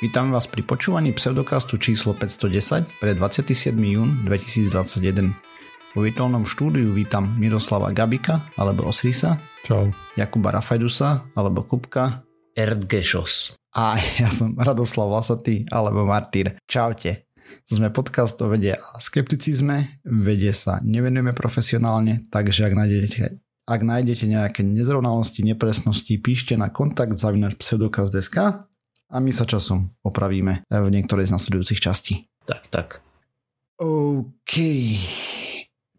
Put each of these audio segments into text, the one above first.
Vítam vás pri počúvaní pseudokastu číslo 510 pre 27. jún 2021. Vo virtuálnom štúdiu vítam Miroslava Gabika alebo Osrisa. Čau. Jakuba Rafajdusa alebo Kupka. Erdgešos. A ja som Radoslav Lasatý alebo Martýr. Čaute. Sme podcast o vede a skepticizme. Vede sa nevenujeme profesionálne, takže ak nájdete, ak nájdete nejaké nezrovnalosti, nepresnosti, píšte na kontakt zavinač pseudokaz.sk a my sa časom opravíme v niektorej z nasledujúcich častí. Tak, tak. OK.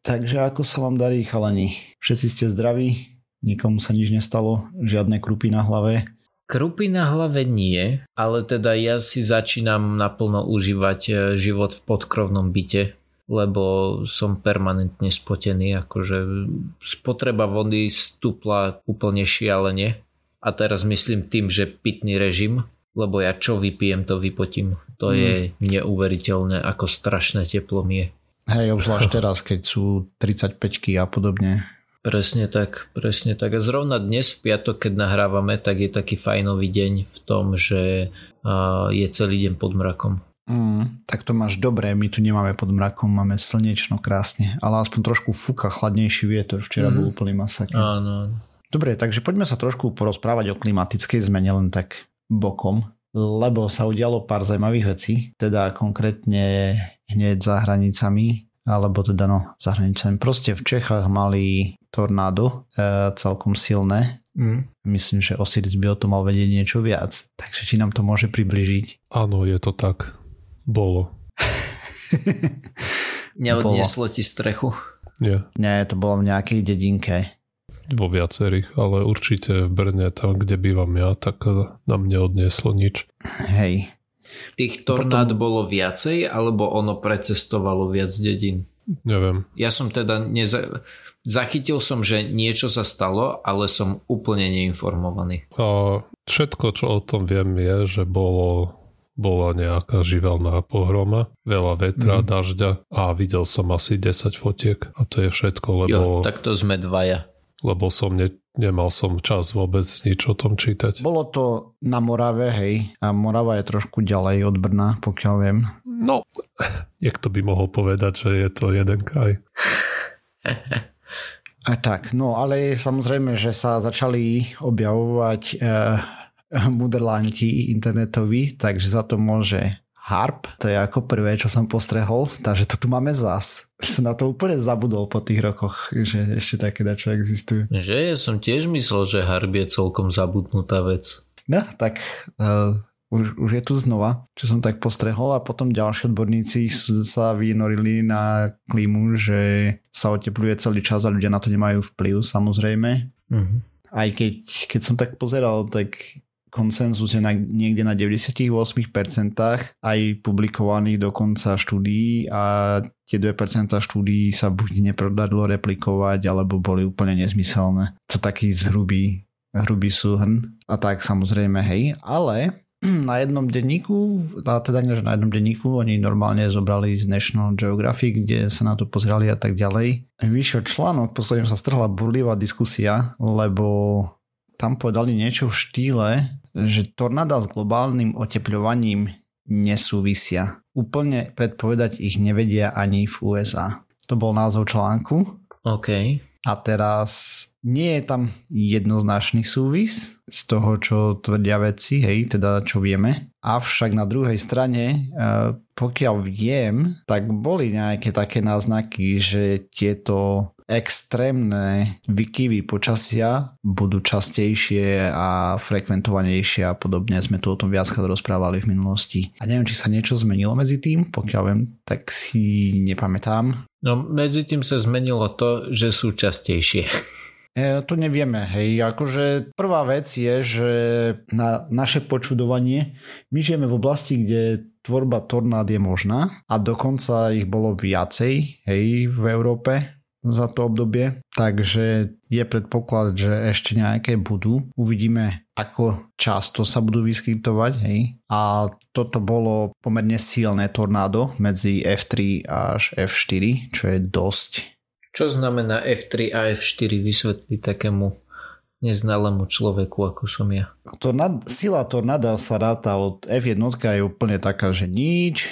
Takže ako sa vám darí, chalani? Všetci ste zdraví? Nikomu sa nič nestalo? Žiadne krupy na hlave? Krupy na hlave nie, ale teda ja si začínam naplno užívať e, život v podkrovnom byte, lebo som permanentne spotený, akože spotreba vody stúpla úplne šialene. A teraz myslím tým, že pitný režim, lebo ja čo vypijem, to vypotím. To mm. je neuveriteľné, ako strašné teplo mi je. Hej, obzvlášť teraz, keď sú 35 a podobne. Presne tak, presne tak. A zrovna dnes v piatok, keď nahrávame, tak je taký fajnový deň v tom, že je celý deň pod mrakom. Mm, tak to máš dobré, my tu nemáme pod mrakom, máme slnečno krásne, ale aspoň trošku fúka chladnejší vietor, včera mm. bol úplný masaker. Áno. Dobre, takže poďme sa trošku porozprávať o klimatickej zmene, len tak bokom, lebo sa udialo pár zaujímavých vecí, teda konkrétne hneď za hranicami, alebo teda no, za hranicami. Proste v Čechách mali tornádo e, celkom silné. Mm. Myslím, že Osiris by o tom mal vedieť niečo viac. Takže či nám to môže približiť? Áno, je to tak. Bolo. Neodnieslo ti strechu? Nie. Nie, to bolo v nejakej dedinke vo viacerých, ale určite v Brne, tam kde bývam ja, tak nám neodnieslo nič. Hej. Tých tornád Potom... bolo viacej, alebo ono precestovalo viac dedín? Neviem. Ja som teda neza... Zachytil som, že niečo sa stalo, ale som úplne neinformovaný. A všetko, čo o tom viem, je, že bolo bola nejaká živelná pohroma, veľa vetra, mm. dažďa a videl som asi 10 fotiek a to je všetko, lebo... Jo, tak to sme dvaja lebo som ne, nemal som čas vôbec nič o tom čítať. Bolo to na Morave, hej, a Morava je trošku ďalej od Brna, pokiaľ viem. No, niekto by mohol povedať, že je to jeden kraj. A tak, no ale samozrejme, že sa začali objavovať eh, muderlanti internetoví, takže za to môže Harp, to je ako prvé, čo som postrehol, takže to tu máme zas. Som na to úplne zabudol po tých rokoch, že ešte také dačo existuje. Že ja som tiež myslel, že Harp je celkom zabudnutá vec. No, tak uh, už, už je tu znova, čo som tak postrehol a potom ďalší odborníci sa vynorili na klímu, že sa otepluje celý čas a ľudia na to nemajú vplyv samozrejme. Mm-hmm. Aj keď, keď som tak pozeral, tak konsenzus je na, niekde na 98% aj publikovaných dokonca štúdií a tie 2% štúdií sa buď neprodarilo replikovať, alebo boli úplne nezmyselné. To taký zhrubý, hrubý súhrn. A tak samozrejme, hej, ale na jednom denníku, a teda nie, že na jednom denníku, oni normálne zobrali z National Geographic, kde sa na to pozerali a tak ďalej. Vyšiel článok, po sa strhla burlivá diskusia, lebo tam povedali niečo v štýle, že tornáda s globálnym otepľovaním nesúvisia. Úplne predpovedať ich nevedia ani v USA. To bol názov článku. OK. A teraz nie je tam jednoznačný súvis z toho, čo tvrdia veci, hej, teda čo vieme. Avšak na druhej strane, e, pokiaľ viem, tak boli nejaké také náznaky, že tieto extrémne vykyvy počasia budú častejšie a frekventovanejšie a podobne. Sme tu o tom viackrát rozprávali v minulosti. A neviem, či sa niečo zmenilo medzi tým, pokiaľ viem, tak si nepamätám. No medzi tým sa zmenilo to, že sú častejšie. E, to nevieme, hej. Akože prvá vec je, že na naše počudovanie my žijeme v oblasti, kde tvorba tornád je možná a dokonca ich bolo viacej, hej, v Európe za to obdobie, takže je predpoklad, že ešte nejaké budú. Uvidíme, ako často sa budú vyskytovať. Hej. A toto bolo pomerne silné tornádo medzi F3 až F4, čo je dosť. Čo znamená F3 a F4 vysvetliť takému neznalému človeku, ako som ja. Tornad, sila tornáda sa ráta od F1 je úplne taká, že nič,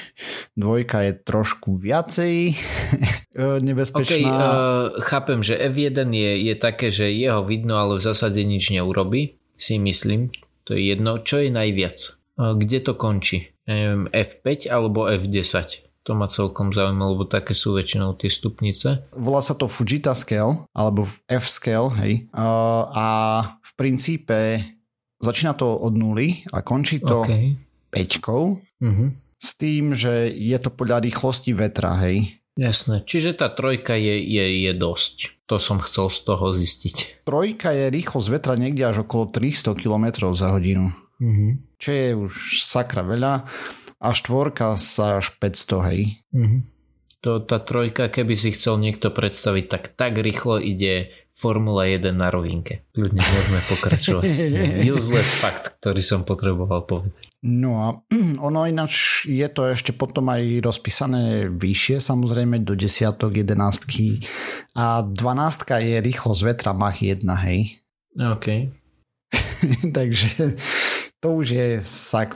dvojka je trošku viacej nebezpečná. Okay, uh, chápem, že F1 je, je také, že jeho vidno, ale v zásade nič neurobi, si myslím. To je jedno. Čo je najviac? Uh, kde to končí? Um, F5 alebo F10? To ma celkom zaujíma, lebo také sú väčšinou tie stupnice. Volá sa to Fujita Scale, alebo F-Scale, hej. A v princípe začína to od nuly a končí to okay. peťkou. Uh-huh. S tým, že je to podľa rýchlosti vetra, hej. Jasné, čiže tá trojka je, je, je dosť. To som chcel z toho zistiť. Trojka je rýchlosť vetra niekde až okolo 300 km za hodinu. Uh-huh. Čo je už sakra veľa a štvorka sa až 500, hej. Mm-hmm. To, tá trojka, keby si chcel niekto predstaviť, tak tak rýchlo ide Formula 1 na rovinke. Ľudne môžeme pokračovať. Useless fakt, ktorý som potreboval povedať. No a ono ináč je to ešte potom aj rozpísané vyššie, samozrejme do desiatok, jedenáctky a dvanástka je rýchlosť vetra Mach 1, hej. OK. Takže to už je sak,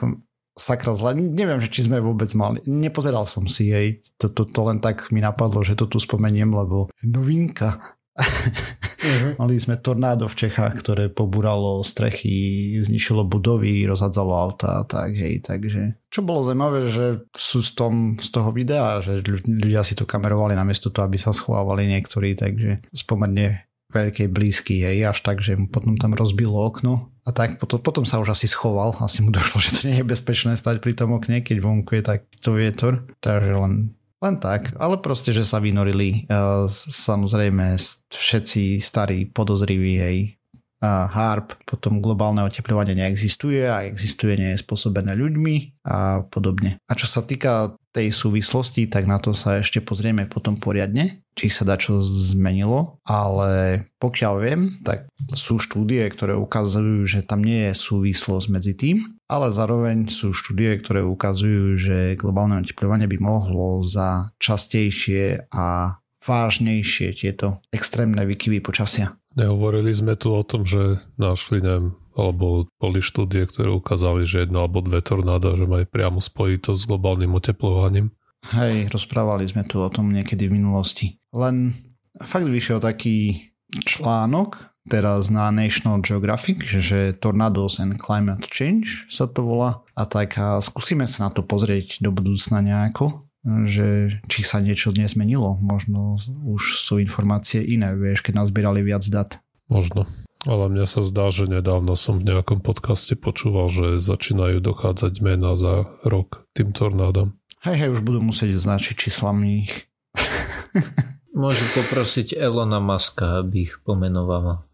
sakra zle. Neviem, že či sme vôbec mali. Nepozeral som si jej. To, to, to len tak mi napadlo, že to tu spomeniem, lebo novinka. Uh-huh. Mali sme tornádo v Čechách, ktoré pobúralo strechy, zničilo budovy, rozhadzalo auta, tak hej, takže. Čo bolo zaujímavé, že sú z, tom, z toho videa, že ľudia si to kamerovali namiesto toho, aby sa schovávali niektorí, takže spomerne veľkej blízky, hej, až tak, že mu potom tam rozbilo okno a tak potom, potom sa už asi schoval, asi mu došlo, že to nie je bezpečné stať pri tom okne, keď vonku je takto vietor, takže len, len tak, ale proste, že sa vynorili uh, samozrejme všetci starí podozriví, hej, a HARP, potom globálne oteplovanie neexistuje a existuje nie je spôsobené ľuďmi a podobne. A čo sa týka tej súvislosti, tak na to sa ešte pozrieme potom poriadne, či sa dá čo zmenilo, ale pokiaľ viem, tak sú štúdie, ktoré ukazujú, že tam nie je súvislosť medzi tým, ale zároveň sú štúdie, ktoré ukazujú, že globálne oteplovanie by mohlo za častejšie a vážnejšie tieto extrémne výkyvy počasia. Nehovorili sme tu o tom, že našli, neviem, alebo boli štúdie, ktoré ukázali, že jedno alebo dve tornáda, že majú priamo spojitosť s globálnym oteplovaním. Hej, rozprávali sme tu o tom niekedy v minulosti. Len fakt vyšiel taký článok teraz na National Geographic, že Tornadoes and Climate Change sa to volá. A tak a skúsime sa na to pozrieť do budúcna nejako, že či sa niečo nezmenilo. Možno už sú informácie iné, vieš, keď nazbierali viac dat. Možno. Ale mne sa zdá, že nedávno som v nejakom podcaste počúval, že začínajú dochádzať mena za rok tým tornádom. Hej, hej, už budú musieť značiť číslami ich. Môžu poprosiť Elona Muska, aby ich pomenovala.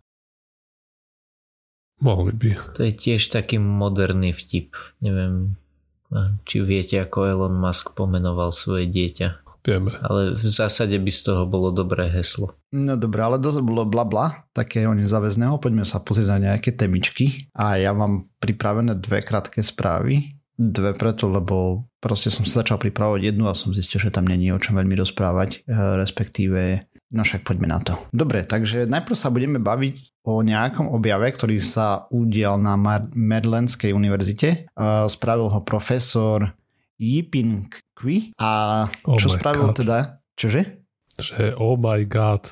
Mohli by. To je tiež taký moderný vtip. Neviem, či viete, ako Elon Musk pomenoval svoje dieťa. Vieme. Ale v zásade by z toho bolo dobré heslo. No dobré, ale dosť bolo bla bla, takého nezáväzného. Poďme sa pozrieť na nejaké temičky. A ja mám pripravené dve krátke správy. Dve preto, lebo proste som sa začal pripravovať jednu a som zistil, že tam není o čom veľmi rozprávať, e, respektíve No však poďme na to. Dobre, takže najprv sa budeme baviť o nejakom objave, ktorý sa udial na Marylandskej univerzite. E, spravil ho profesor Yipin Kui a oh čo spravil God. teda? Čože? Že oh my god.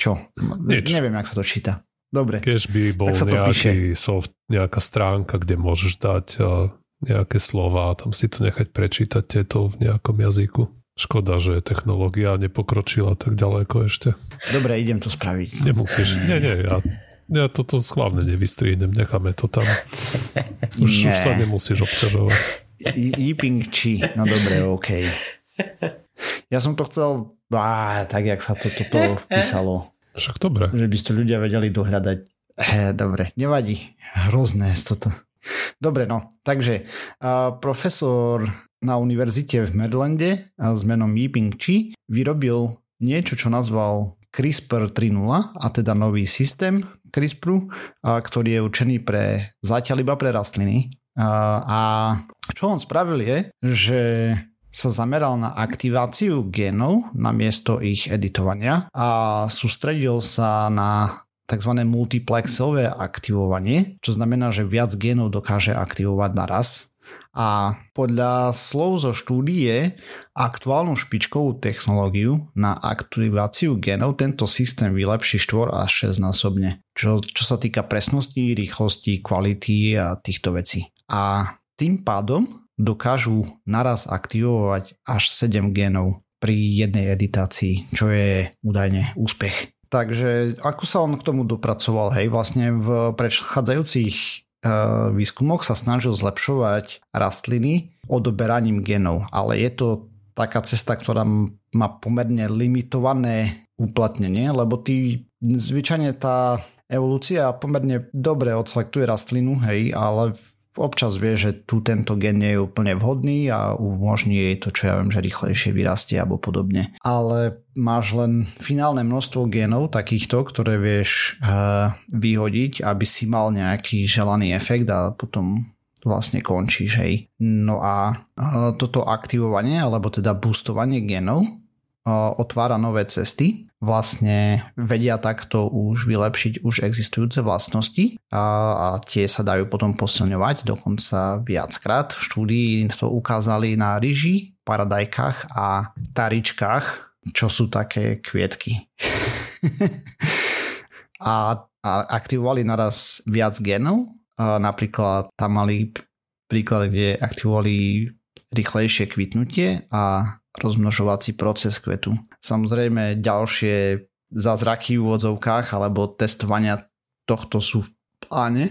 Čo? Nič. Neviem, jak sa to číta. Dobre. Keď by bol nejaký soft, nejaká stránka, kde môžeš dať uh, nejaké slova a tam si to nechať prečítať tieto v nejakom jazyku. Škoda, že technológia nepokročila tak ďaleko ešte. Dobre, idem to spraviť. Nemusíš. Nie, nie, ja ja toto schválne nevystriednem, necháme to tam. Už, už sa nemusíš obťažovať. Yiping Chi, no dobre, OK. Ja som to chcel, á, tak jak sa to toto písalo. Však dobre. Že by ste ľudia vedeli dohľadať. Dobre, nevadí. Hrozné toto. Dobre, no, takže uh, profesor na univerzite v Marylande s menom Yiping Chi vyrobil niečo, čo nazval CRISPR 3.0 a teda nový systém, CRISPRu, ktorý je určený pre, zatiaľ iba pre rastliny. A čo on spravil je, že sa zameral na aktiváciu genov namiesto ich editovania a sústredil sa na tzv. multiplexové aktivovanie, čo znamená, že viac genov dokáže aktivovať naraz. A podľa slov zo štúdie aktuálnu špičkovú technológiu na aktiváciu genov tento systém vylepší 4 až 6 násobne, čo, čo sa týka presnosti, rýchlosti, kvality a týchto vecí. A tým pádom dokážu naraz aktivovať až 7 genov pri jednej editácii, čo je údajne úspech. Takže ako sa on k tomu dopracoval? Hej, vlastne v predchádzajúcich výskumoch sa snažil zlepšovať rastliny odoberaním genov, ale je to taká cesta, ktorá má pomerne limitované uplatnenie, lebo ty zvyčajne tá evolúcia pomerne dobre odselektuje rastlinu, hej, ale občas vie, že tu tento gen nie je úplne vhodný a umožní jej to, čo ja viem, že rýchlejšie vyrastie alebo podobne. Ale máš len finálne množstvo genov takýchto, ktoré vieš uh, vyhodiť, aby si mal nejaký želaný efekt a potom vlastne končíš, hej. No a uh, toto aktivovanie, alebo teda boostovanie genov uh, otvára nové cesty vlastne vedia takto už vylepšiť už existujúce vlastnosti a, a tie sa dajú potom posilňovať dokonca viackrát. V štúdii to ukázali na ryži, paradajkách a taričkách, čo sú také kvietky. a, a aktivovali naraz viac genov. A napríklad tam mali príklad, kde aktivovali rýchlejšie kvitnutie a rozmnožovací proces kvetu. Samozrejme ďalšie zázraky v úvodzovkách alebo testovania tohto sú v pláne.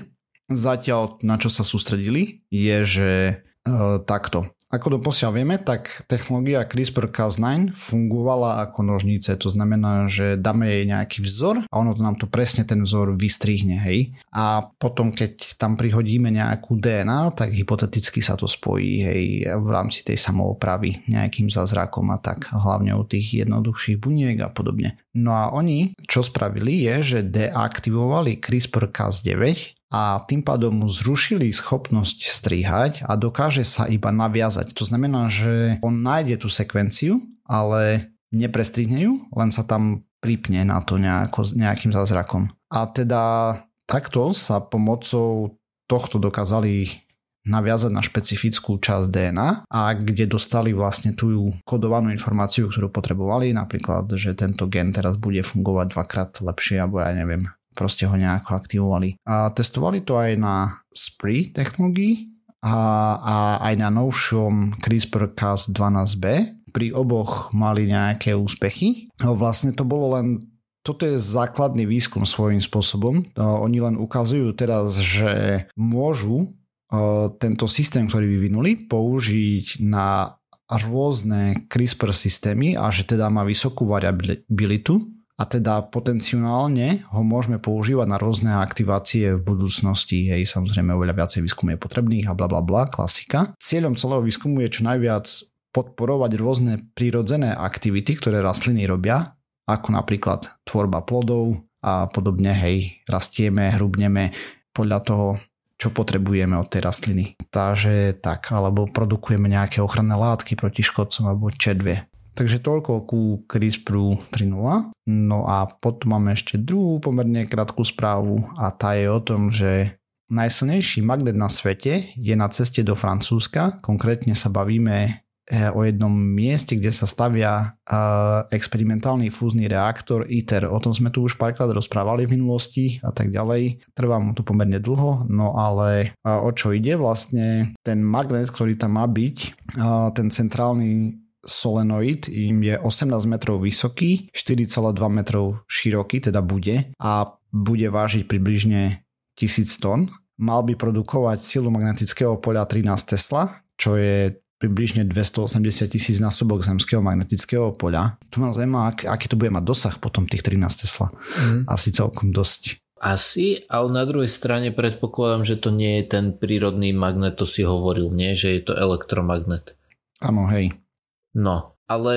Zatiaľ na čo sa sústredili je, že e, takto ako doposiaľ vieme, tak technológia CRISPR-Cas9 fungovala ako nožnice, to znamená, že dáme jej nejaký vzor a ono to nám to presne ten vzor vystrihne, hej. A potom, keď tam prihodíme nejakú DNA, tak hypoteticky sa to spojí, hej, v rámci tej samoopravy nejakým zázrakom a tak, hlavne u tých jednoduchších buniek a podobne. No a oni, čo spravili, je, že deaktivovali CRISPR-Cas9 a tým pádom mu zrušili schopnosť strihať a dokáže sa iba naviazať. To znamená, že on nájde tú sekvenciu, ale neprestrihne ju, len sa tam pripne na to nejako, nejakým zázrakom. A teda takto sa pomocou tohto dokázali naviazať na špecifickú časť DNA a kde dostali vlastne tú kodovanú informáciu, ktorú potrebovali, napríklad, že tento gen teraz bude fungovať dvakrát lepšie, alebo ja neviem, proste ho nejako aktivovali. A testovali to aj na SPRI technológii a, a aj na novšom CRISPR-Cas12b. Pri oboch mali nejaké úspechy. No vlastne to bolo len toto je základný výskum svojím spôsobom. Oni len ukazujú teraz, že môžu tento systém, ktorý vyvinuli, použiť na rôzne CRISPR systémy a že teda má vysokú variabilitu a teda potenciálne ho môžeme používať na rôzne aktivácie v budúcnosti. Hej, samozrejme oveľa viacej výskumu je potrebných a bla bla bla, klasika. Cieľom celého výskumu je čo najviac podporovať rôzne prírodzené aktivity, ktoré rastliny robia, ako napríklad tvorba plodov a podobne, hej, rastieme, hrubneme podľa toho, čo potrebujeme od tej rastliny. Takže tak, alebo produkujeme nejaké ochranné látky proti škodcom alebo čedvie. Takže toľko ku CRISPR 3.0. No a potom máme ešte druhú pomerne krátku správu a tá je o tom, že najsilnejší magnet na svete je na ceste do Francúzska. Konkrétne sa bavíme eh, o jednom mieste, kde sa stavia eh, experimentálny fúzny reaktor ITER. O tom sme tu už párkrát rozprávali v minulosti a tak ďalej. Trvá mu to pomerne dlho, no ale eh, o čo ide vlastne ten magnet, ktorý tam má byť, ten centrálny solenoid im je 18 metrov vysoký, 4,2 metrov široký, teda bude, a bude vážiť približne 1000 tón. Mal by produkovať silu magnetického poľa 13 Tesla, čo je približne 280 tisíc násobok zemského magnetického poľa. Tu ma zaujíma, ak, aký to bude mať dosah potom tých 13 Tesla. Mm. Asi celkom dosť. Asi, ale na druhej strane predpokladám, že to nie je ten prírodný magnet, to si hovoril, nie? Že je to elektromagnet. Áno, hej. No, ale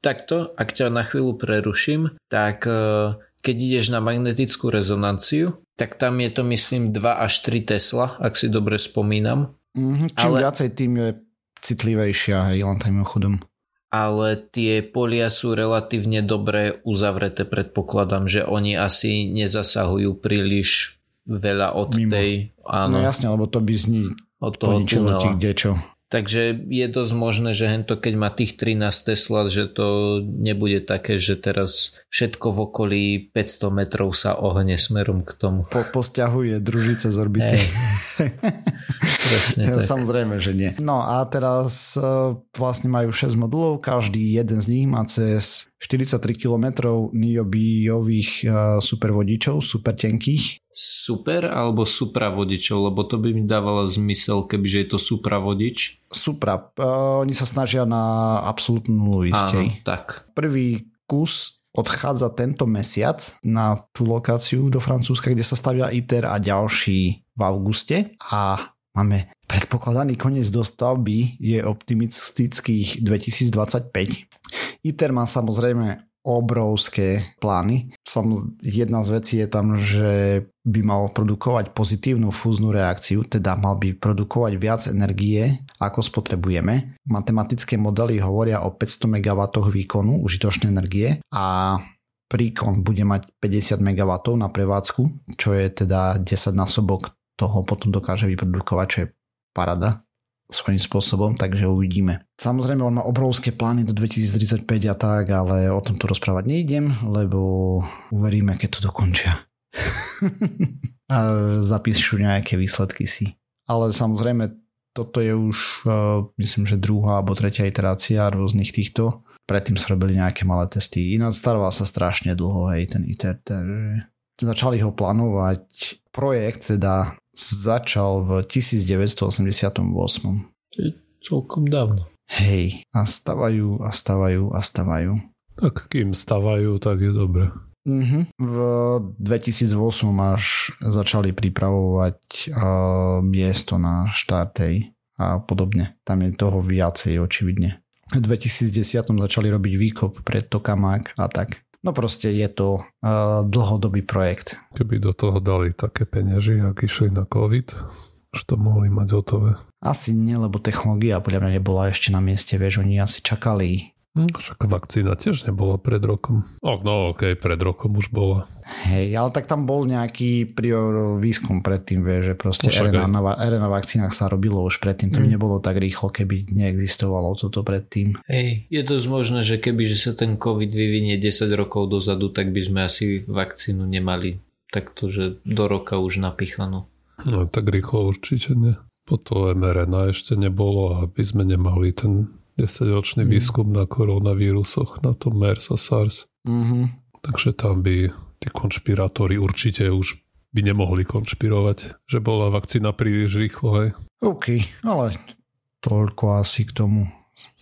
takto, ak ťa na chvíľu preruším, tak e, keď ideš na magnetickú rezonanciu, tak tam je to myslím 2 až 3 Tesla, ak si dobre spomínam. Mm-hmm, čím ale... viacej, tým je citlivejšia, hej, len tým chodom. Ale tie polia sú relatívne dobre uzavreté, predpokladám, že oni asi nezasahujú príliš veľa od Mimo. tej... Áno. No jasne, lebo to by zni od toho poničilo ti kde čo. Takže je dosť možné, že hento keď má tých 13 Tesla, že to nebude také, že teraz všetko v okolí 500 metrov sa ohne smerom k tomu. Po, posťahuje družice z orbity. Hey. Presne tak. Samozrejme, že nie. No a teraz uh, vlastne majú 6 modulov, každý jeden z nich má cez 43 km niobijových uh, supervodičov, super tenkých super alebo supravodičov, lebo to by mi dávalo zmysel, kebyže je to supravodič. Supra. Uh, oni sa snažia na absolútnu nulu istej. Áno, tak. Prvý kus odchádza tento mesiac na tú lokáciu do Francúzska, kde sa stavia ITER a ďalší v auguste a máme predpokladaný koniec dostavby je optimistických 2025. ITER má samozrejme obrovské plány. Sam, jedna z vecí je tam, že by mal produkovať pozitívnu fúznu reakciu, teda mal by produkovať viac energie, ako spotrebujeme. Matematické modely hovoria o 500 MW výkonu užitočnej energie a príkon bude mať 50 MW na prevádzku, čo je teda 10 násobok toho potom dokáže vyprodukovať, čo je parada svojím spôsobom, takže uvidíme. Samozrejme, on má obrovské plány do 2035 a tak, ale o tom tu rozprávať nejdem, lebo uveríme, keď to dokončia. a zapíšu nejaké výsledky si. Ale samozrejme, toto je už, uh, myslím, že druhá alebo tretia iterácia rôznych týchto. Predtým sa robili nejaké malé testy. Ináč staroval sa strašne dlho, hej, ten ITER. Takže začali ho plánovať. Projekt teda začal v 1988. To je celkom dávno. Hej, a stavajú a stavajú a stavajú. Tak kým stavajú, tak je dobre. Mm-hmm. V 2008 až začali pripravovať uh, miesto na štártej a podobne. Tam je toho viacej očividne. V 2010 začali robiť výkop pre tokamák a tak. No proste je to uh, dlhodobý projekt. Keby do toho dali také peňaži, ak išli na COVID, už to mohli mať hotové. Asi nie, lebo technológia podľa mňa nebola ešte na mieste, vieš, oni asi čakali Hm, však vakcína tiež nebola pred rokom. Oh, no okej, okay, pred rokom už bola. Hej, ale tak tam bol nejaký prior výskum predtým, vieš, že proste RNA, na, RNA vakcínach sa robilo už predtým, to by hm. nebolo tak rýchlo, keby neexistovalo toto predtým. Hej, je dosť možné, že keby že sa ten COVID vyvinie 10 rokov dozadu, tak by sme asi vakcínu nemali takto, že do roka už napichanú. No tak rýchlo určite nie. Po to mRNA ešte nebolo, aby sme nemali ten 10-ročný mm. výskum na koronavírusoch, na tom MERS a SARS. Mm-hmm. Takže tam by tí konšpirátori určite už by nemohli konšpirovať, že bola vakcína príliš rýchlo, hej. OK, ale toľko asi k tomu.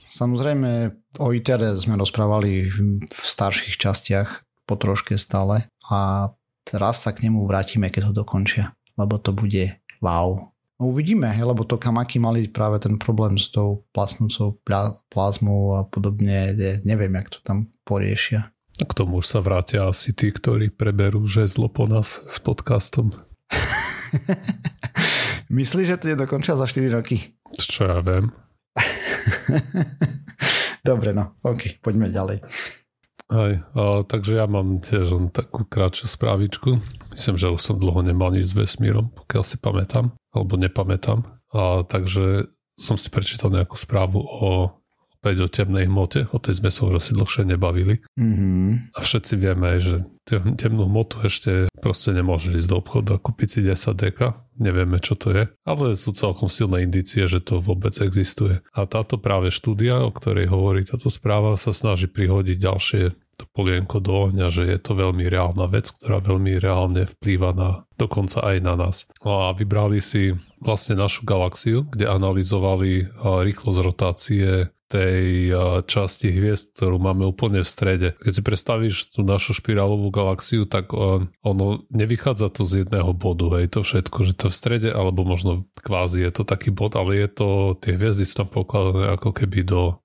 Samozrejme, o ITER sme rozprávali v starších častiach po troške stále a teraz sa k nemu vrátime, keď ho dokončia, lebo to bude wow. No uvidíme, lebo to Kamaki mali práve ten problém s tou plasnúcou plazmou a podobne, neviem, jak to tam poriešia. A k tomu už sa vrátia asi tí, ktorí preberú žezlo po nás s podcastom. Myslíš, že to je dokončia za 4 roky? Čo ja viem. Dobre, no, ok, poďme ďalej. Aj, a, takže ja mám tiež len takú krátšiu správičku. Myslím, že už som dlho nemal nič s vesmírom, pokiaľ si pamätám alebo nepamätám. A, takže som si prečítal nejakú správu o opäť o temnej hmote, o tej sme sa už asi dlhšie nebavili. Mm-hmm. A všetci vieme, že temnú hmotu ešte proste nemôže ísť do obchodu a kúpiť si 10 deka. Nevieme, čo to je, ale sú celkom silné indície, že to vôbec existuje. A táto práve štúdia, o ktorej hovorí táto správa, sa snaží prihodiť ďalšie to polienko do ohňa, že je to veľmi reálna vec, ktorá veľmi reálne vplýva na, dokonca aj na nás. No a vybrali si vlastne našu galaxiu, kde analyzovali rýchlosť rotácie tej časti hviezd, ktorú máme úplne v strede. Keď si predstavíš tú našu špirálovú galaxiu, tak ono nevychádza to z jedného bodu, hej, to všetko, že to v strede, alebo možno kvázi je to taký bod, ale je to, tie hviezdy sú tam pokladané ako keby do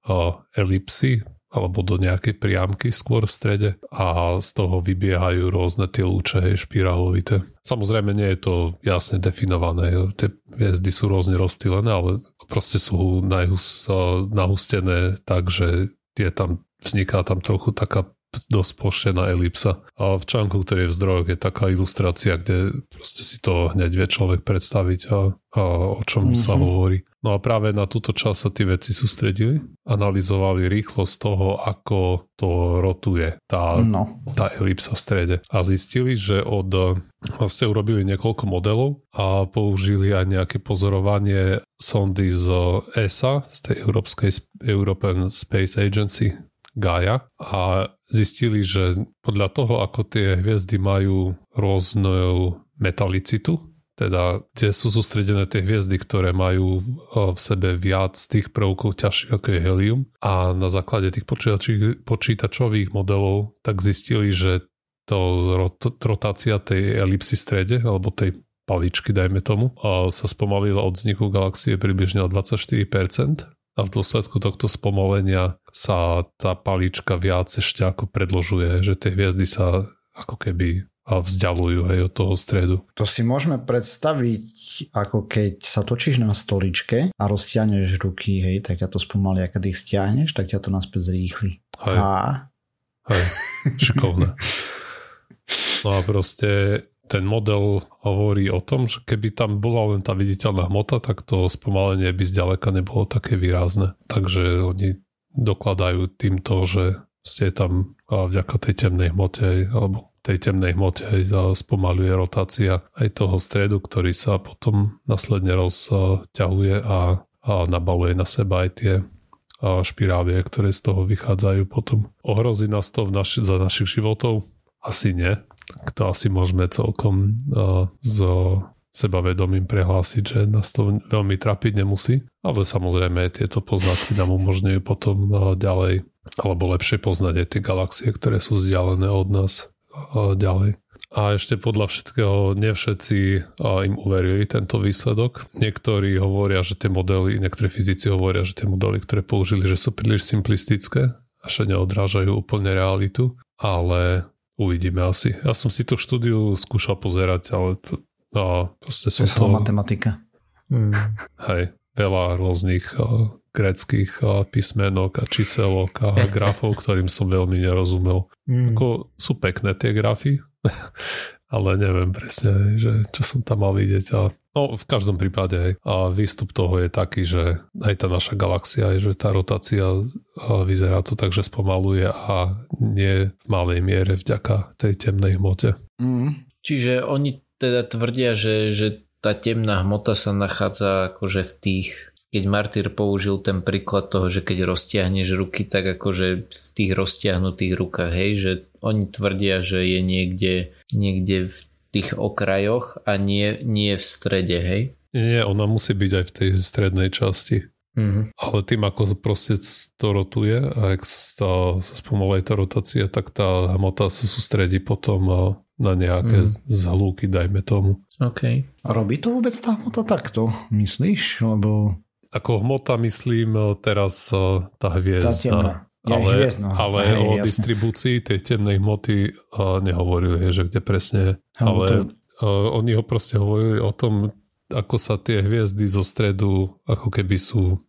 elipsy, alebo do nejakej priamky skôr v strede a z toho vybiehajú rôzne tie lúče, hej, špirálovité. Samozrejme nie je to jasne definované. Tie hviezdy sú rôzne rozptýlené, ale proste sú najhus, nahustené tak, že je tam, vzniká tam trochu taká dosť ploštená elipsa. A v článku, ktorý je v zdrojoch, je taká ilustrácia, kde proste si to hneď vie človek predstaviť a, a o čom mm-hmm. sa hovorí. No a práve na túto časť sa tí veci sústredili, analyzovali rýchlosť toho, ako to rotuje tá, no. tá elipsa v strede a zistili, že od vlastne urobili niekoľko modelov a použili aj nejaké pozorovanie sondy z ESA, z tej Európskej European Space Agency, Gaia a zistili, že podľa toho, ako tie hviezdy majú rôznu metalicitu, teda kde sú sústredené tie hviezdy, ktoré majú v sebe viac tých prvkov ťažších ako je helium. A na základe tých počítačových modelov tak zistili, že to rotácia tej elipsy strede alebo tej paličky, dajme tomu, sa spomalila od vzniku galaxie približne o 24% a v dôsledku tohto spomalenia sa tá palička viac ešte ako predložuje, že tie hviezdy sa ako keby vzdialujú hej, od toho stredu. To si môžeme predstaviť, ako keď sa točíš na stoličke a roztiahneš ruky, hej, tak ťa to spomalí, a keď ich stiahneš, tak ťa to naspäť zrýchli. Hej. A... Hej, šikovné. No a proste ten model hovorí o tom, že keby tam bola len tá viditeľná hmota, tak to spomalenie by zďaleka nebolo také výrazné. Takže oni dokladajú týmto, že ste tam vďaka tej temnej hmote alebo tej temnej hmote spomaluje rotácia aj toho stredu, ktorý sa potom následne rozťahuje a, a nabaluje na seba aj tie špirálie, ktoré z toho vychádzajú potom. Ohrozí nás to v naši, za našich životov? Asi nie to asi môžeme celkom uh, so sebavedomím prehlásiť, že nás to veľmi trapiť nemusí. Ale samozrejme tieto poznatky nám umožňujú potom ďalej alebo lepšie poznať aj tie galaxie, ktoré sú vzdialené od nás ďalej. A ešte podľa všetkého nie všetci im uverili tento výsledok. Niektorí hovoria, že tie modely, niektorí fyzici hovoria, že tie modely, ktoré použili, že sú príliš simplistické a že neodrážajú úplne realitu, ale Uvidíme asi. Ja som si tú štúdiu skúšal pozerať, ale no, proste som to... matematika. Hmm. Hej, veľa rôznych uh, greckých uh, písmenok a číselok a grafov, ktorým som veľmi nerozumel. Hmm. Ako sú pekné tie grafy, ale neviem presne, že čo som tam mal vidieť. A No v každom prípade. A výstup toho je taký, že aj tá naša galaxia, že tá rotácia vyzerá to tak, že spomaluje a nie v malej miere vďaka tej temnej hmote. Mm. Čiže oni teda tvrdia, že, že tá temná hmota sa nachádza akože v tých keď Martyr použil ten príklad toho, že keď roztiahneš ruky, tak akože v tých roztiahnutých rukách, hej, že oni tvrdia, že je niekde, niekde v tých okrajoch a nie, nie v strede, hej? Nie, ona musí byť aj v tej strednej časti. Mm-hmm. Ale tým, ako proste to rotuje a ak sa, sa spomalej tá rotácia, tak tá hmota sa sústredí potom na nejaké mm. zhlúky, dajme tomu. OK. A robí to vôbec tá hmota takto, myslíš? Lebo... Ako hmota myslím teraz tá hviezda. Ja, ale, ale Aj, o jasne. distribúcii tej temnej hmoty uh, nehovorili, že kde presne, ale to... oni ho proste hovorili o tom, ako sa tie hviezdy zo stredu ako keby sú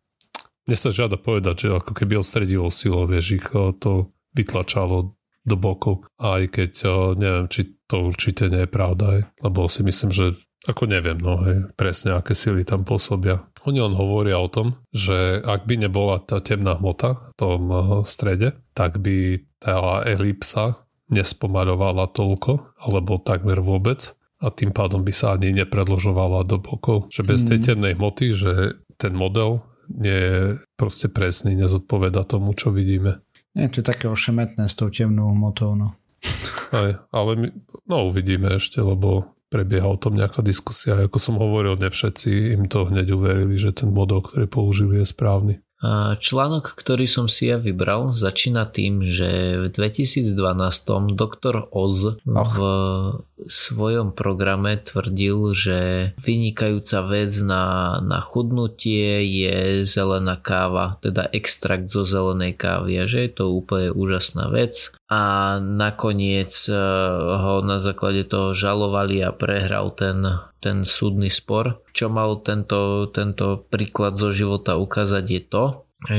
mne sa žiada povedať, že ako keby odstredilo silou, vieš, ich to vytlačalo do bokov, aj keď neviem, či to určite nie je pravda, lebo si myslím, že ako neviem, no hej, presne aké sily tam pôsobia. Oni len hovoria o tom, že ak by nebola tá temná hmota v tom eh, strede, tak by tá elipsa nespomaľovala toľko, alebo takmer vôbec a tým pádom by sa ani nepredložovala do bokov. Že bez tej mhm. temnej hmoty, že ten model nie je proste presný, nezodpoveda tomu, čo vidíme. Nie, to je také ošemetné s tou temnou hmotou, no. Aj, ale my, no uvidíme ešte, lebo prebieha o tom nejaká diskusia. Ako som hovoril, ne všetci im to hneď uverili, že ten model, ktorý použili, je správny. Článok, ktorý som si ja vybral, začína tým, že v 2012 doktor Oz v svojom programe tvrdil, že vynikajúca vec na, na chudnutie je zelená káva, teda extrakt zo zelenej kávy a že je to úplne úžasná vec. A nakoniec eh, ho na základe toho žalovali a prehral ten ten súdny spor. Čo mal tento, tento príklad zo života ukázať je to,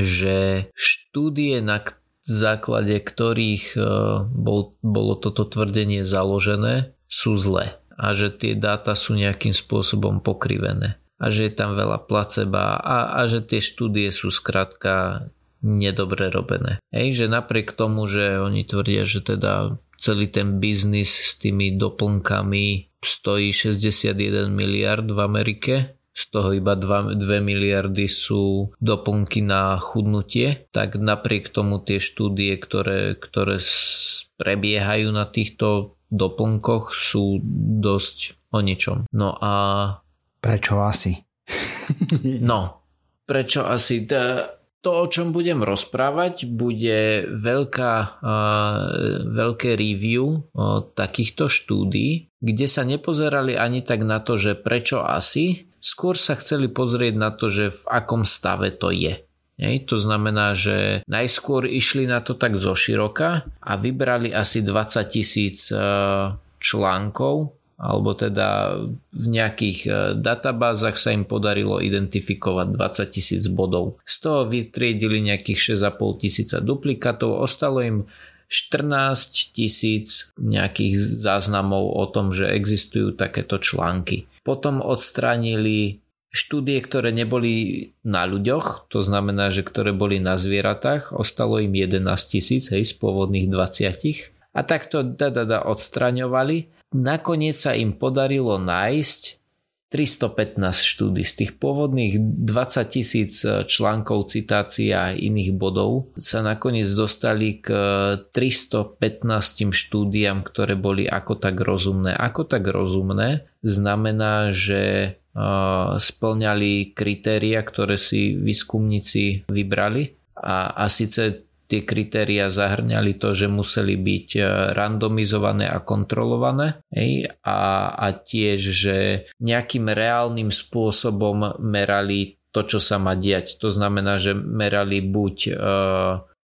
že štúdie, na základe ktorých e, bol, bolo toto tvrdenie založené, sú zlé a že tie dáta sú nejakým spôsobom pokrivené a že je tam veľa placeba a, a že tie štúdie sú skrátka nedobre robené. Hej, že napriek tomu, že oni tvrdia, že teda celý ten biznis s tými doplnkami stojí 61 miliard v Amerike, z toho iba 2, 2 miliardy sú doplnky na chudnutie, tak napriek tomu tie štúdie, ktoré, ktoré prebiehajú na týchto doplnkoch sú dosť o ničom. No a... Prečo asi? no, prečo asi? To, o čom budem rozprávať, bude veľká, veľké review takýchto štúdí, kde sa nepozerali ani tak na to, že prečo asi, skôr sa chceli pozrieť na to, že v akom stave to je. Hej, to znamená, že najskôr išli na to tak zo široka a vybrali asi 20 tisíc článkov alebo teda v nejakých e, databázach sa im podarilo identifikovať 20 tisíc bodov. Z toho vytriedili nejakých 6,5 tisíca duplikátov, ostalo im 14 tisíc nejakých záznamov o tom, že existujú takéto články. Potom odstránili štúdie, ktoré neboli na ľuďoch, to znamená, že ktoré boli na zvieratách, ostalo im 11 tisíc z pôvodných 20 a takto da, da, da, odstraňovali Nakoniec sa im podarilo nájsť 315 štúdí. Z tých pôvodných 20 tisíc článkov, citácií a iných bodov sa nakoniec dostali k 315 štúdiam, ktoré boli ako tak rozumné. Ako tak rozumné znamená, že splňali kritéria, ktoré si výskumníci vybrali a, a síce Tie kritéria zahrňali to, že museli byť e, randomizované a kontrolované hej, a, a tiež, že nejakým reálnym spôsobom merali to, čo sa má diať. To znamená, že merali buď e,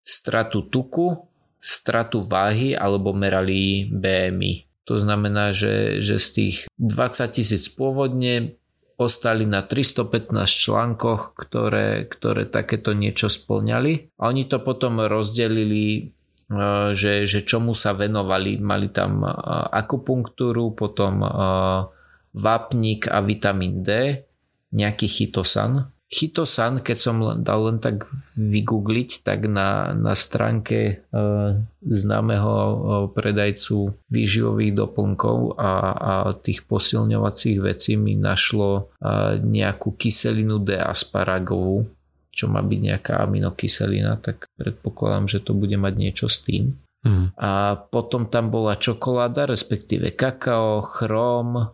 stratu tuku, stratu váhy alebo merali BMI. To znamená, že, že z tých 20 tisíc pôvodne ostali na 315 článkoch, ktoré, ktoré takéto niečo splňali. A oni to potom rozdelili e, že, že čomu sa venovali. Mali tam e, akupunktúru, potom e, vápnik a vitamín D, nejaký chytosan Chytosan, keď som dal len tak vygoogliť, tak na, na stránke e, známeho e, predajcu výživových doplnkov a, a tých posilňovacích vecí mi našlo e, nejakú kyselinu D-asparagovú, čo má byť nejaká aminokyselina, tak predpokladám, že to bude mať niečo s tým. Mm. A potom tam bola čokoláda, respektíve kakao, chrom, e,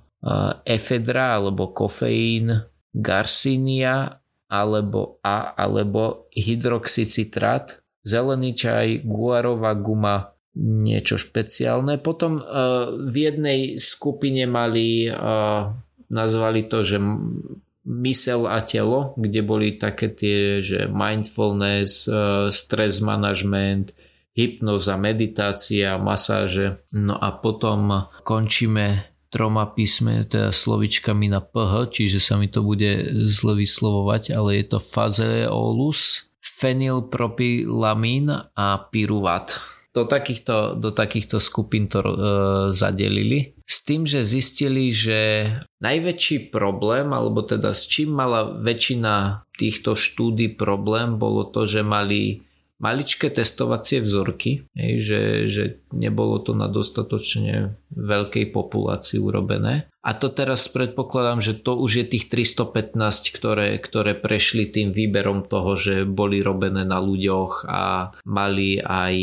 efedra alebo kofeín, Garcinia alebo A alebo hydroxycitrát, zelený čaj, guarová guma, niečo špeciálne. Potom uh, v jednej skupine mali, uh, nazvali to, že mysel a telo, kde boli také tie, že mindfulness, uh, stress management, hypnoza, meditácia, masáže. No a potom končíme troma písme, teda slovičkami na PH, čiže sa mi to bude zle vyslovovať, ale je to fazeolus, fenylpropylamín a piruvat. Do takýchto, do takýchto skupín to e, zadelili. S tým, že zistili, že najväčší problém, alebo teda s čím mala väčšina týchto štúdí problém, bolo to, že mali maličké testovacie vzorky, že, že nebolo to na dostatočne veľkej populácii urobené. A to teraz predpokladám, že to už je tých 315, ktoré, ktoré prešli tým výberom toho, že boli robené na ľuďoch a mali aj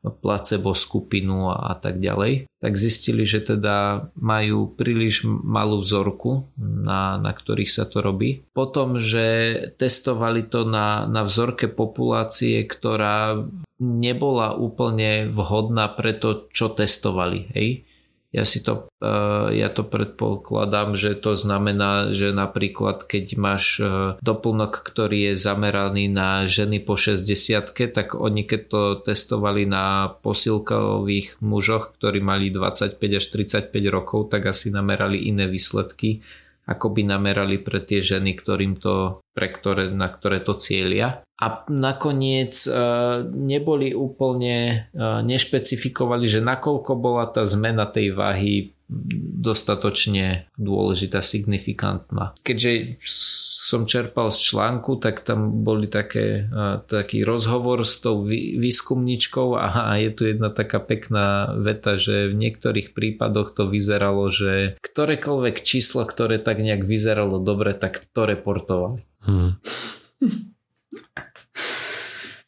placebo skupinu a tak ďalej, tak zistili, že teda majú príliš malú vzorku, na, na ktorých sa to robí. Potom, že testovali to na, na vzorke populácie, ktorá nebola úplne vhodná pre to, čo testovali. Hej? Ja si to, uh, ja to predpokladám, že to znamená, že napríklad keď máš uh, doplnok, ktorý je zameraný na ženy po 60 tak oni keď to testovali na posilkových mužoch, ktorí mali 25 až 35 rokov, tak asi namerali iné výsledky ako by namerali pre tie ženy, ktorým to, pre ktoré, na ktoré to cieľia. A nakoniec e, neboli úplne, e, nešpecifikovali, že nakoľko bola tá zmena tej váhy dostatočne dôležitá, signifikantná. Keďže som čerpal z článku, tak tam boli také, taký rozhovor s tou výskumničkou a je tu jedna taká pekná veta, že v niektorých prípadoch to vyzeralo, že ktorékoľvek číslo, ktoré tak nejak vyzeralo dobre, tak to reportovali. Hmm.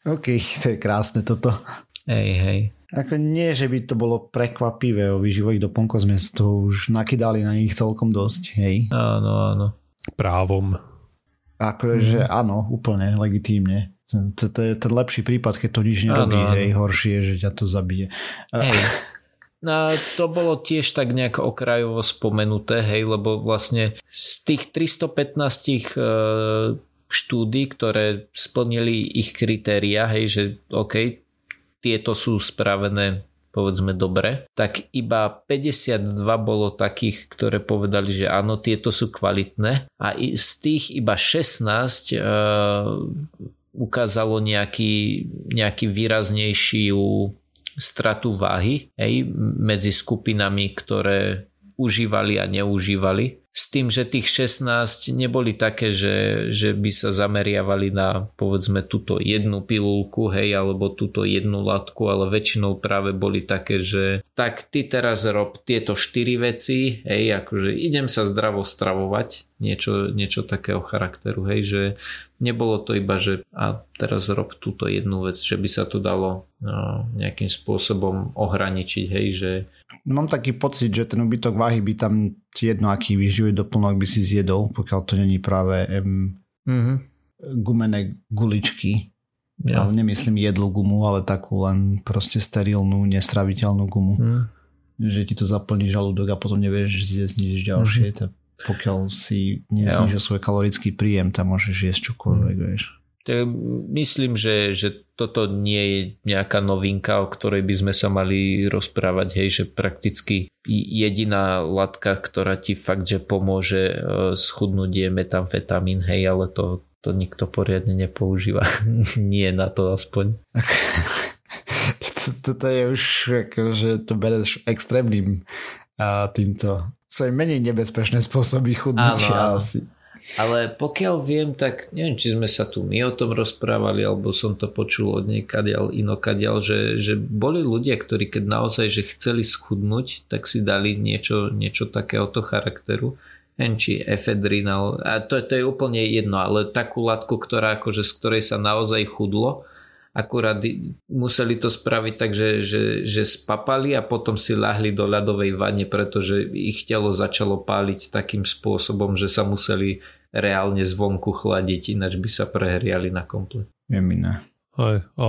OK, to je krásne toto. Hej, hej. Ako nie, že by to bolo prekvapivé o výživových doplnkoch, sme to už nakydali na nich celkom dosť, hej. Áno, áno. Právom. Akože mm. áno, úplne legitímne. To, to je ten lepší prípad, keď to nič nerobí, áno, hej, horšie, že ťa to zabije. Hej. No, to bolo tiež tak nejak okrajovo spomenuté, hej, lebo vlastne z tých 315 e, štúdí, ktoré splnili ich kritéria, hej, že OK, tieto sú spravené povedzme dobre, tak iba 52 bolo takých, ktoré povedali, že áno, tieto sú kvalitné. A z tých iba 16 uh, e, ukázalo nejaký, nejaký výraznejšiu stratu váhy hej, medzi skupinami, ktoré užívali a neužívali s tým, že tých 16 neboli také, že, že by sa zameriavali na povedzme túto jednu pilulku, hej, alebo túto jednu latku, ale väčšinou práve boli také, že tak ty teraz rob tieto 4 veci, hej, akože idem sa zdravo stravovať, niečo, niečo takého charakteru, hej, že nebolo to iba, že a teraz rob túto jednu vec, že by sa to dalo no, nejakým spôsobom ohraničiť, hej, že mám taký pocit, že ten ubytok váhy by tam jedno, aký výživový doplnok by si zjedol, pokiaľ to není práve um, mm-hmm. gumené guličky. Ja. Ale nemyslím jedlu gumu, ale takú len proste sterilnú, nestraviteľnú gumu. Mm. Že ti to zaplní žalúdok a potom nevieš zjesť nič ďalšie. Mm-hmm. Pokiaľ si neznižil svoj kalorický príjem, tam môžeš jesť čokoľvek, mm. vieš. Myslím, že, že toto nie je nejaká novinka, o ktorej by sme sa mali rozprávať, hej, že prakticky jediná latka, ktorá ti fakt, že pomôže e, schudnúť je metamfetamín, hej, ale to, to nikto poriadne nepoužíva. nie na to aspoň. Toto je už, že to bereš extrémnym týmto. Sú menej nebezpečné spôsoby chudnutia asi. Ale pokiaľ viem, tak neviem, či sme sa tu my o tom rozprávali, alebo som to počul od niekadiaľ inokadiaľ, že, že boli ľudia, ktorí keď naozaj že chceli schudnúť, tak si dali niečo, niečo takéhoto charakteru. Neviem, či efedrin, a to, to je úplne jedno, ale takú látku, ktorá akože, z ktorej sa naozaj chudlo, akurát museli to spraviť tak, že, že, že spapali a potom si ľahli do ľadovej vane, pretože ich telo začalo páliť takým spôsobom, že sa museli reálne zvonku chladiť, ináč by sa prehriali na komplet. Jemina. Aj, a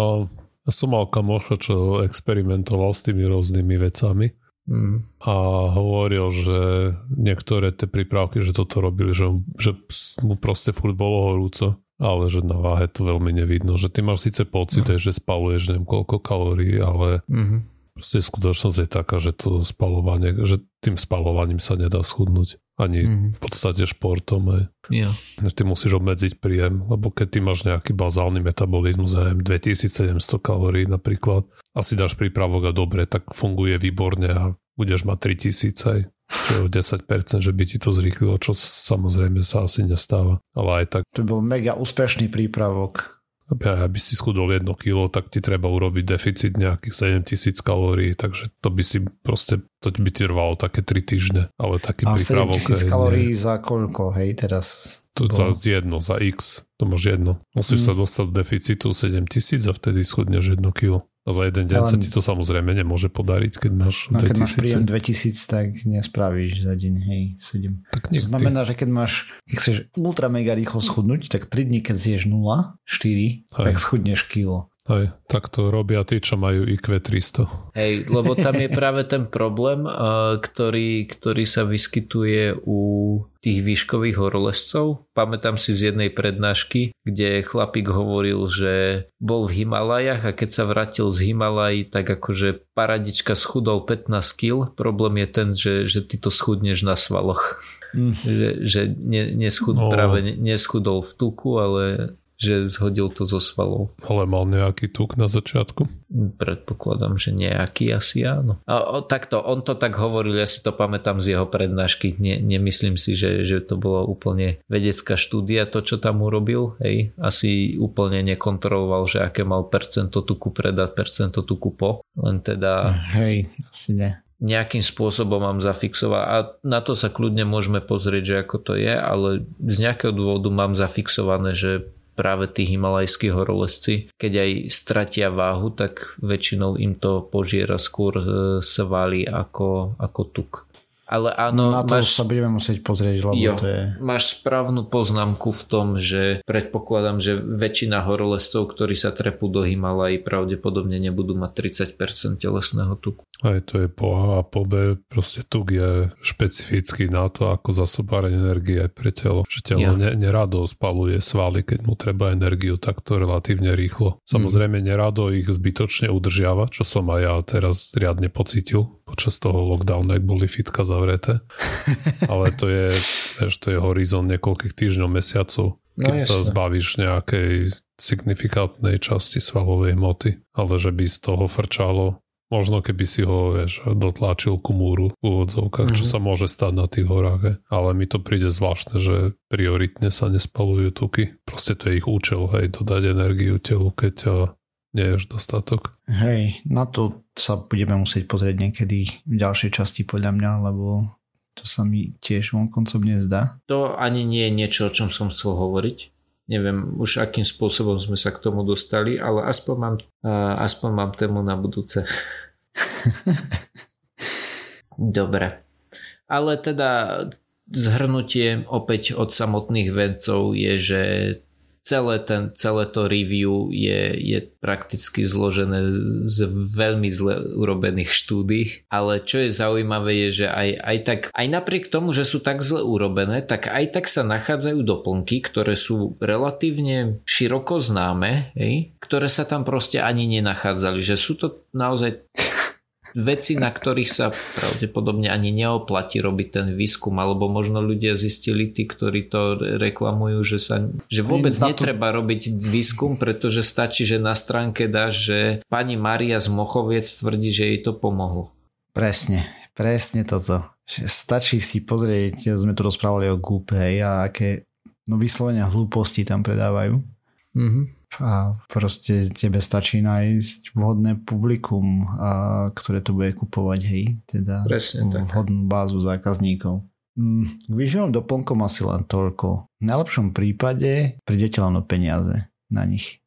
ja som mal kamoša, čo experimentoval s tými rôznymi vecami mm. a hovoril, že niektoré tie prípravky, že toto robili, že, že mu proste furt bolo horúco ale že na váhe to veľmi nevidno, že ty máš síce pocit, mm. že spaluješ neviem koľko kalórií, ale mm-hmm. proste skutočnosť je taká, že to spalovanie, že tým spalovaním sa nedá schudnúť ani mm-hmm. v podstate športom. Aj. Yeah. Ty musíš obmedziť príjem, lebo keď ty máš nejaký bazálny metabolizmus, neviem, 2700 kalórií napríklad, a si dáš prípravok a dobre, tak funguje výborne a budeš mať 3000 aj čo 10%, že by ti to zrýchlilo, čo samozrejme sa asi nestáva. Ale aj tak. To bol mega úspešný prípravok. Aby si schudol 1 kg, tak ti treba urobiť deficit nejakých 7000 kalórií, takže to by si proste, to by ti trvalo také 3 týždne, ale taký A prípravok. 7000 kalórií za koľko, hej, teraz? To bol... za jedno, za x, to máš jedno. Musíš mm. sa dostať do deficitu 7000 a vtedy schudneš 1 kg. A za jeden deň Ale... sa ti to samozrejme nemôže podariť, keď máš no, keď máš príjem 2000, tak nespravíš za deň, hej, 7. Tak to znamená, že keď máš, keď chceš ultra mega rýchlo schudnúť, tak 3 dní, keď zješ 0, 4, hej. tak schudneš kilo. Aj, tak to robia tí, čo majú IQ 300. Hej, lebo tam je práve ten problém, ktorý, ktorý sa vyskytuje u tých výškových horolezcov. Pamätám si z jednej prednášky, kde chlapík hovoril, že bol v Himalajach a keď sa vrátil z Himalaj, tak akože paradička schudol 15 kg. Problém je ten, že, že ty to schudneš na svaloch. Mm. Že, že ne, neschud, no. práve neschudol v tuku, ale že zhodil to zo svalov. Ale mal nejaký tuk na začiatku? Predpokladám, že nejaký asi áno. A, o, takto, on to tak hovoril, ja si to pamätám z jeho prednášky, ne, nemyslím si, že, že to bolo úplne vedecká štúdia, to čo tam urobil, hej, asi úplne nekontroloval, že aké mal percento tuku predať, percento tuku po, len teda... Hej, asi ne nejakým spôsobom mám zafixovať a na to sa kľudne môžeme pozrieť, že ako to je, ale z nejakého dôvodu mám zafixované, že práve tí himalajskí horolezci, keď aj stratia váhu, tak väčšinou im to požiera skôr e, svaly ako, ako tuk. Ale áno, no na to máš, sa budeme musieť pozrieť, lebo jo, to je... Máš správnu poznámku v tom, že predpokladám, že väčšina horolezcov, ktorí sa trepú do Himalají, pravdepodobne nebudú mať 30% telesného tuku. Aj to je po A a po B, proste tuk je špecifický na to, ako zasobáre energie pre telo. Že telo ja. ne, nerado spaluje svaly, keď mu treba energiu takto relatívne rýchlo. Samozrejme mm. nerado ich zbytočne udržiava, čo som aj ja teraz riadne pocítil počas toho lockdownu, ak boli fitka zavreté. Ale to je, vieš, to je horizont niekoľkých týždňov, mesiacov, keď no, sa zbavíš nejakej signifikantnej časti svalovej hmoty, ale že by z toho frčalo Možno keby si ho, vieš, dotláčil ku múru v úvodzovkách, mm-hmm. čo mhm. sa môže stať na tých horách. He. Ale mi to príde zvláštne, že prioritne sa nespalujú tuky. Proste to je ich účel, hej, dodať energiu telu, keď nie je dostatok. Hej, na to sa budeme musieť pozrieť niekedy v ďalšej časti podľa mňa, lebo to sa mi tiež vonkoncom nezdá. To ani nie je niečo, o čom som chcel hovoriť. Neviem už akým spôsobom sme sa k tomu dostali, ale aspoň mám, uh, aspoň mám tému na budúce. Dobre. Ale teda zhrnutie opäť od samotných vedcov je, že celé, ten, celé to review je, je prakticky zložené z veľmi zle urobených štúdí, ale čo je zaujímavé je, že aj, aj tak, aj napriek tomu, že sú tak zle urobené, tak aj tak sa nachádzajú doplnky, ktoré sú relatívne široko známe, hej, ktoré sa tam proste ani nenachádzali, že sú to naozaj veci, na ktorých sa pravdepodobne ani neoplatí robiť ten výskum, alebo možno ľudia zistili, tí, ktorí to reklamujú, že, sa, že vôbec netreba robiť výskum, pretože stačí, že na stránke dá, že pani Maria z Mochoviec tvrdí, že jej to pomohlo. Presne, presne toto. Stačí si pozrieť, sme tu rozprávali o Google a aké no vyslovenia hlúposti tam predávajú. Mm-hmm a proste tebe stačí nájsť vhodné publikum, a, ktoré to bude kupovať, hej, teda Presne vhodnú bázu zákazníkov. Mm, k výživovým doplnkom asi len toľko. V najlepšom prípade prídete len o peniaze na nich.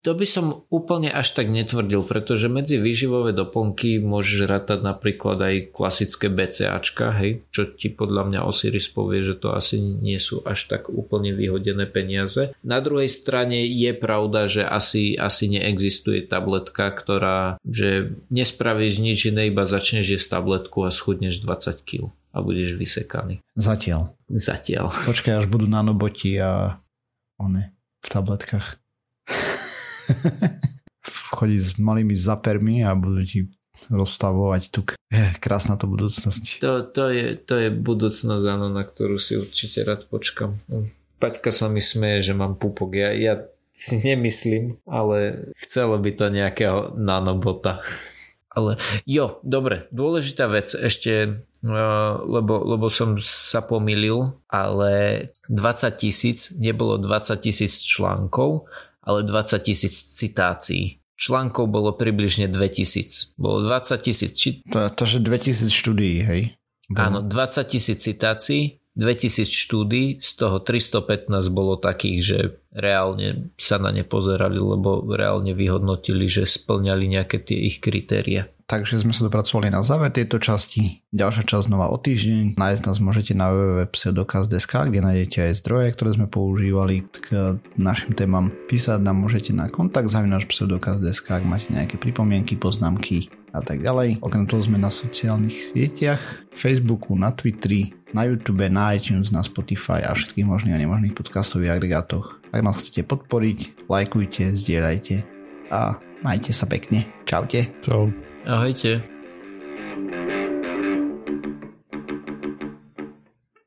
To by som úplne až tak netvrdil, pretože medzi výživové doplnky môžeš rátať napríklad aj klasické BCAčka, hej, čo ti podľa mňa Osiris povie, že to asi nie sú až tak úplne vyhodené peniaze. Na druhej strane je pravda, že asi, asi neexistuje tabletka, ktorá, že nespravíš nič iné, iba začneš jesť tabletku a schudneš 20 kg a budeš vysekaný. Zatiaľ. Zatiaľ. Počkaj, až budú nanoboti a one v tabletkách. Chodí s malými zapermi a budú ti rozstavovať tuk. Je, krásna to budúcnosť. To, to, je, to je budúcnosť, áno, na ktorú si určite rád počkam. Paťka sa mi smeje, že mám pupok. Ja, ja si nemyslím, ale chcelo by to nejakého nanobota. Ale jo, dobre, dôležitá vec ešte, lebo, lebo som sa pomýlil, ale 20 tisíc, nebolo 20 tisíc článkov, ale 20 tisíc citácií. Článkov bolo približne 2000. Bolo 20 tisíc... Či... To, to, že 2000 štúdií, hej? Bolo. Áno, 20 tisíc citácií, 2000 štúdí, z toho 315 bolo takých, že reálne sa na ne pozerali, lebo reálne vyhodnotili, že splňali nejaké tie ich kritéria. Takže sme sa dopracovali na záver tejto časti. Ďalšia časť znova o týždeň. Nájsť nás môžete na www.pseudokaz.sk, kde nájdete aj zdroje, ktoré sme používali k našim témam. Písať nám môžete na kontakt zavinač pseudokaz.sk, ak máte nejaké pripomienky, poznámky a tak ďalej. Okrem toho sme na sociálnych sieťach, Facebooku, na Twitteri, na YouTube, na iTunes, na Spotify a všetkých možných a nemožných podcastových agregátoch. Ak nás chcete podporiť, lajkujte, zdieľajte a majte sa pekne. Čaute. Čau. Ahojte.